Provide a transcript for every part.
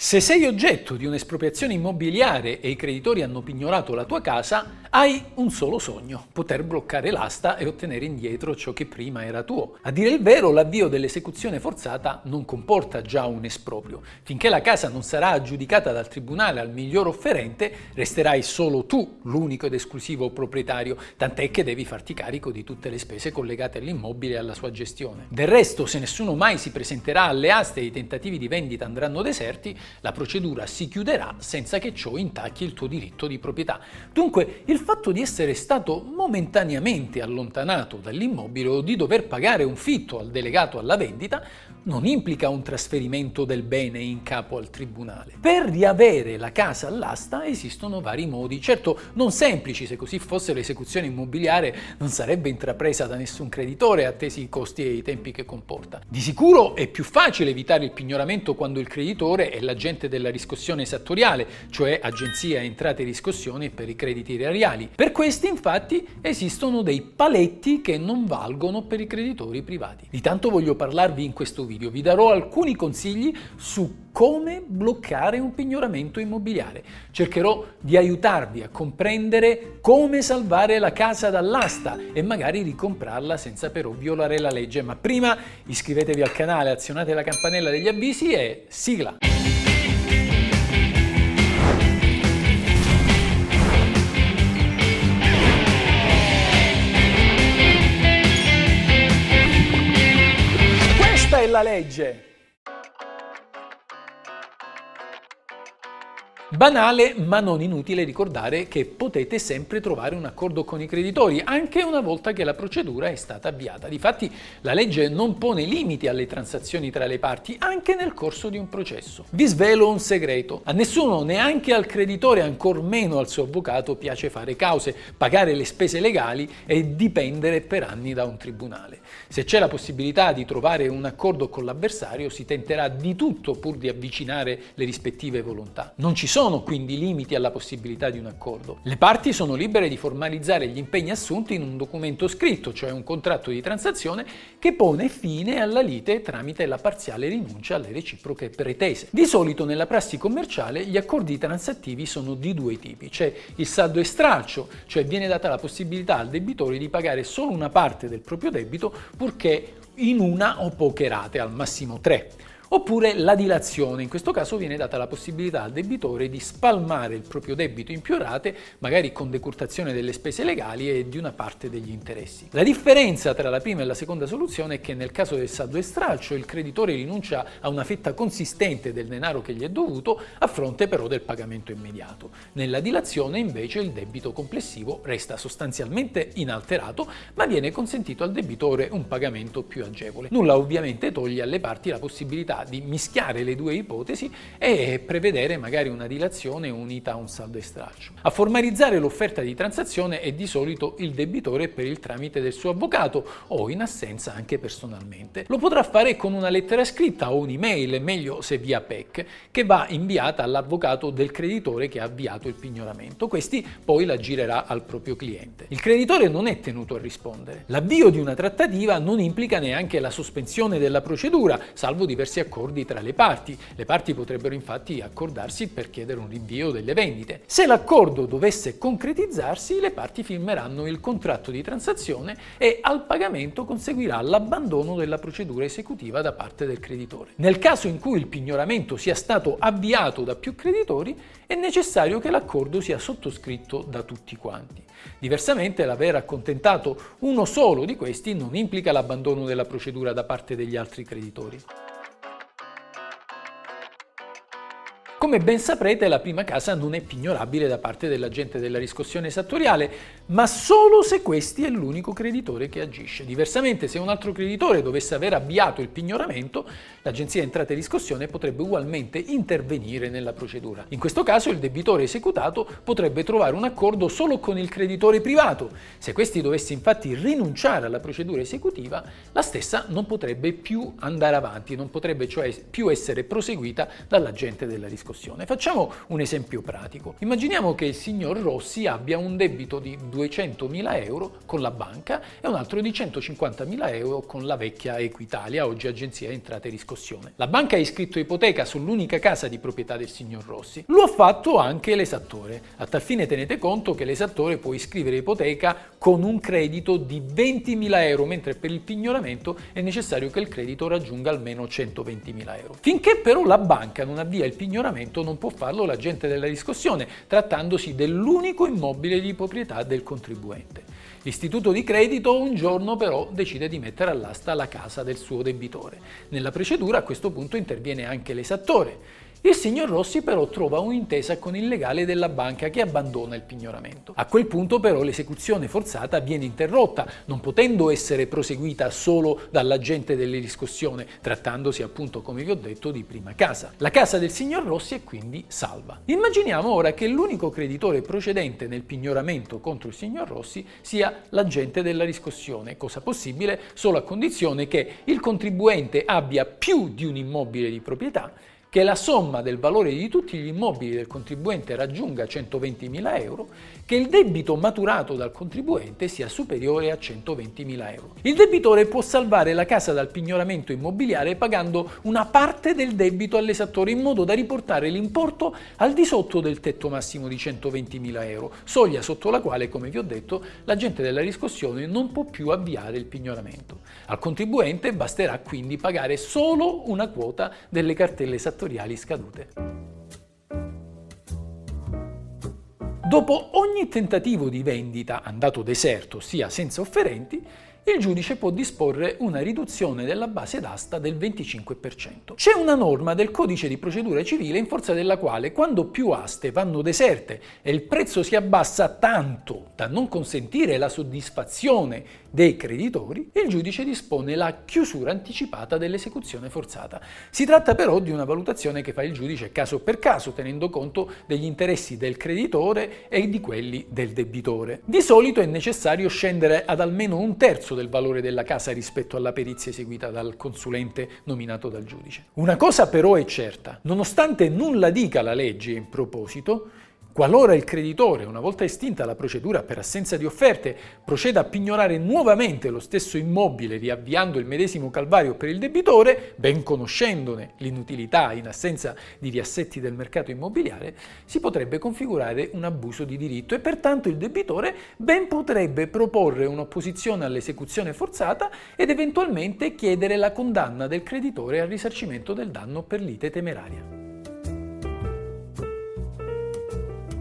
Se sei oggetto di un'espropriazione immobiliare e i creditori hanno pignorato la tua casa, hai un solo sogno, poter bloccare l'asta e ottenere indietro ciò che prima era tuo. A dire il vero, l'avvio dell'esecuzione forzata non comporta già un esproprio. Finché la casa non sarà aggiudicata dal tribunale al miglior offerente, resterai solo tu l'unico ed esclusivo proprietario, tant'è che devi farti carico di tutte le spese collegate all'immobile e alla sua gestione. Del resto, se nessuno mai si presenterà alle aste e i tentativi di vendita andranno deserti, la procedura si chiuderà senza che ciò intacchi il tuo diritto di proprietà. Dunque, il fatto di essere stato momentaneamente allontanato dall'immobile o di dover pagare un fitto al delegato alla vendita non implica un trasferimento del bene in capo al tribunale. Per riavere la casa all'asta esistono vari modi, certo non semplici, se così fosse l'esecuzione immobiliare non sarebbe intrapresa da nessun creditore attesi i costi e i tempi che comporta. Di sicuro è più facile evitare il pignoramento quando il creditore è l'agente della riscossione esattoriale, cioè agenzia entrate e riscossioni per i crediti erariali. Per questi infatti esistono dei paletti che non valgono per i creditori privati. Di tanto voglio parlarvi in questo video, vi darò alcuni consigli su come bloccare un pignoramento immobiliare. Cercherò di aiutarvi a comprendere come salvare la casa dall'asta e magari ricomprarla senza però violare la legge. Ma prima iscrivetevi al canale, azionate la campanella degli avvisi e sigla! Questa è la legge! Banale ma non inutile ricordare che potete sempre trovare un accordo con i creditori, anche una volta che la procedura è stata avviata. Difatti la legge non pone limiti alle transazioni tra le parti, anche nel corso di un processo. Vi svelo un segreto, a nessuno, neanche al creditore, ancor meno al suo avvocato, piace fare cause, pagare le spese legali e dipendere per anni da un tribunale. Se c'è la possibilità di trovare un accordo con l'avversario, si tenterà di tutto pur di avvicinare le rispettive volontà. Non ci sono sono quindi limiti alla possibilità di un accordo. Le parti sono libere di formalizzare gli impegni assunti in un documento scritto, cioè un contratto di transazione che pone fine alla lite tramite la parziale rinuncia alle reciproche pretese. Di solito nella prassi commerciale gli accordi transattivi sono di due tipi, c'è il saldo e stralcio, cioè viene data la possibilità al debitore di pagare solo una parte del proprio debito purché in una o poche rate, al massimo tre. Oppure la dilazione, in questo caso viene data la possibilità al debitore di spalmare il proprio debito in più rate, magari con decurtazione delle spese legali e di una parte degli interessi. La differenza tra la prima e la seconda soluzione è che nel caso del saldo e stralcio il creditore rinuncia a una fetta consistente del denaro che gli è dovuto a fronte però del pagamento immediato. Nella dilazione invece il debito complessivo resta sostanzialmente inalterato ma viene consentito al debitore un pagamento più agevole. Nulla ovviamente toglie alle parti la possibilità di mischiare le due ipotesi e prevedere magari una dilazione unita a un saldo e stralcio. A formalizzare l'offerta di transazione è di solito il debitore per il tramite del suo avvocato o in assenza anche personalmente. Lo potrà fare con una lettera scritta o un'email, meglio se via PEC, che va inviata all'avvocato del creditore che ha avviato il pignoramento. Questi poi la girerà al proprio cliente. Il creditore non è tenuto a rispondere. L'avvio di una trattativa non implica neanche la sospensione della procedura, salvo diversi accordi tra le parti. Le parti potrebbero infatti accordarsi per chiedere un rinvio delle vendite. Se l'accordo dovesse concretizzarsi, le parti firmeranno il contratto di transazione e al pagamento conseguirà l'abbandono della procedura esecutiva da parte del creditore. Nel caso in cui il pignoramento sia stato avviato da più creditori, è necessario che l'accordo sia sottoscritto da tutti quanti. Diversamente l'aver accontentato uno solo di questi non implica l'abbandono della procedura da parte degli altri creditori. Come ben saprete la prima casa non è pignorabile da parte dell'agente della riscossione esattoriale, ma solo se questi è l'unico creditore che agisce. Diversamente se un altro creditore dovesse aver avviato il pignoramento, l'agenzia entrate e riscossione potrebbe ugualmente intervenire nella procedura. In questo caso il debitore esecutato potrebbe trovare un accordo solo con il creditore privato. Se questi dovesse infatti rinunciare alla procedura esecutiva, la stessa non potrebbe più andare avanti, non potrebbe cioè più essere proseguita dall'agente della riscossione riscossione. Facciamo un esempio pratico. Immaginiamo che il signor Rossi abbia un debito di 200.000 euro con la banca e un altro di 150.000 euro con la vecchia Equitalia, oggi agenzia entrate e riscossione. La banca ha iscritto ipoteca sull'unica casa di proprietà del signor Rossi. Lo ha fatto anche l'esattore. A tal fine tenete conto che l'esattore può iscrivere ipoteca con un credito di 20.000 euro, mentre per il pignoramento è necessario che il credito raggiunga almeno 120.000 euro. Finché però la banca non avvia il pignoramento non può farlo l'agente della riscossione, trattandosi dell'unico immobile di proprietà del contribuente. L'istituto di credito un giorno però decide di mettere all'asta la casa del suo debitore. Nella procedura a questo punto interviene anche l'esattore. Il signor Rossi però trova un'intesa con il legale della banca che abbandona il pignoramento. A quel punto però l'esecuzione forzata viene interrotta, non potendo essere proseguita solo dall'agente delle riscossione, trattandosi appunto, come vi ho detto, di prima casa. La casa del signor Rossi è quindi salva. Immaginiamo ora che l'unico creditore procedente nel pignoramento contro il signor Rossi sia l'agente della riscossione, cosa possibile? Solo a condizione che il contribuente abbia più di un immobile di proprietà che la somma del valore di tutti gli immobili del contribuente raggiunga 120.000 euro, che il debito maturato dal contribuente sia superiore a 120.000 euro. Il debitore può salvare la casa dal pignoramento immobiliare pagando una parte del debito all'esattore in modo da riportare l'importo al di sotto del tetto massimo di 120.000 euro, soglia sotto la quale, come vi ho detto, l'agente della riscossione non può più avviare il pignoramento. Al contribuente basterà quindi pagare solo una quota delle cartelle esattoriali fattoriali scadute. Dopo ogni tentativo di vendita andato deserto, ossia senza offerenti, il giudice può disporre una riduzione della base d'asta del 25%. C'è una norma del codice di procedura civile in forza della quale quando più aste vanno deserte e il prezzo si abbassa tanto da non consentire la soddisfazione dei creditori, il giudice dispone la chiusura anticipata dell'esecuzione forzata. Si tratta però di una valutazione che fa il giudice caso per caso, tenendo conto degli interessi del creditore e di quelli del debitore. Di solito è necessario scendere ad almeno un terzo del valore della casa rispetto alla perizia eseguita dal consulente nominato dal giudice. Una cosa però è certa, nonostante nulla dica la legge in proposito, Qualora il creditore, una volta estinta la procedura per assenza di offerte, proceda a pignorare nuovamente lo stesso immobile riavviando il medesimo calvario per il debitore, ben conoscendone l'inutilità in assenza di riassetti del mercato immobiliare, si potrebbe configurare un abuso di diritto e pertanto il debitore ben potrebbe proporre un'opposizione all'esecuzione forzata ed eventualmente chiedere la condanna del creditore al risarcimento del danno per lite temeraria.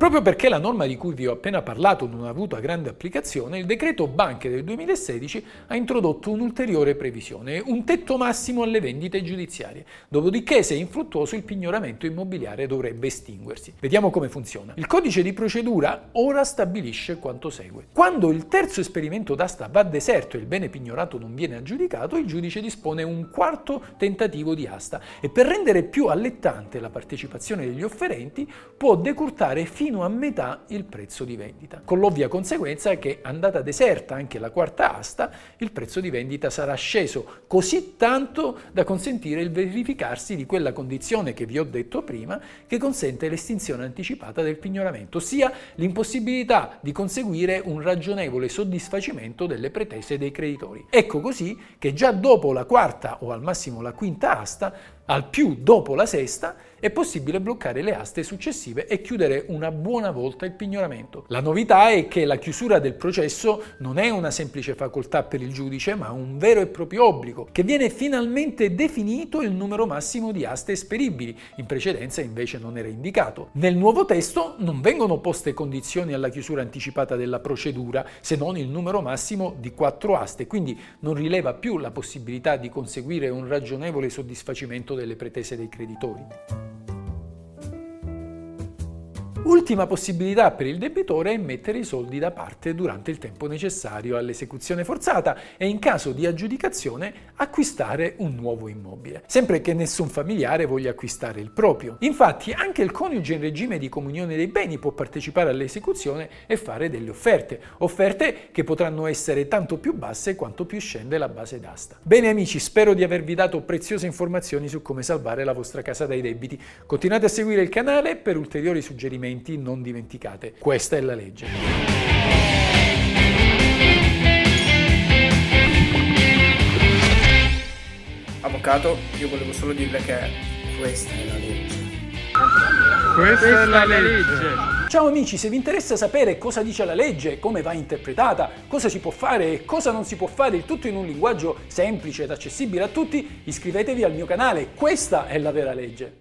Proprio perché la norma di cui vi ho appena parlato non ha avuto grande applicazione, il decreto banche del 2016 ha introdotto un'ulteriore previsione, un tetto massimo alle vendite giudiziarie. Dopodiché, se infruttuoso, il pignoramento immobiliare dovrebbe estinguersi. Vediamo come funziona. Il codice di procedura ora stabilisce quanto segue. Quando il terzo esperimento d'asta va deserto e il bene pignorato non viene aggiudicato, il giudice dispone un quarto tentativo di asta e per rendere più allettante la partecipazione degli offerenti può decurtare fino fino a metà il prezzo di vendita, con l'ovvia conseguenza che andata deserta anche la quarta asta, il prezzo di vendita sarà sceso così tanto da consentire il verificarsi di quella condizione che vi ho detto prima, che consente l'estinzione anticipata del pignoramento, ossia l'impossibilità di conseguire un ragionevole soddisfacimento delle pretese dei creditori. Ecco così che già dopo la quarta o al massimo la quinta asta, al più dopo la sesta, è possibile bloccare le aste successive e chiudere una buona volta il pignoramento. La novità è che la chiusura del processo non è una semplice facoltà per il giudice, ma un vero e proprio obbligo, che viene finalmente definito il numero massimo di aste esperibili, in precedenza invece non era indicato. Nel nuovo testo non vengono poste condizioni alla chiusura anticipata della procedura, se non il numero massimo di quattro aste, quindi non rileva più la possibilità di conseguire un ragionevole soddisfacimento delle pretese dei creditori. Ultima possibilità per il debitore è mettere i soldi da parte durante il tempo necessario all'esecuzione forzata e in caso di aggiudicazione acquistare un nuovo immobile, sempre che nessun familiare voglia acquistare il proprio. Infatti anche il coniuge in regime di comunione dei beni può partecipare all'esecuzione e fare delle offerte, offerte che potranno essere tanto più basse quanto più scende la base d'asta. Bene amici, spero di avervi dato preziose informazioni su come salvare la vostra casa dai debiti. Continuate a seguire il canale per ulteriori suggerimenti documenti, non dimenticate, questa è la legge. Avvocato, io volevo solo dirle che questa è la legge. Questa, questa è la legge. Ciao amici, se vi interessa sapere cosa dice la legge, come va interpretata, cosa si può fare e cosa non si può fare, il tutto in un linguaggio semplice ed accessibile a tutti, iscrivetevi al mio canale, questa è la vera legge.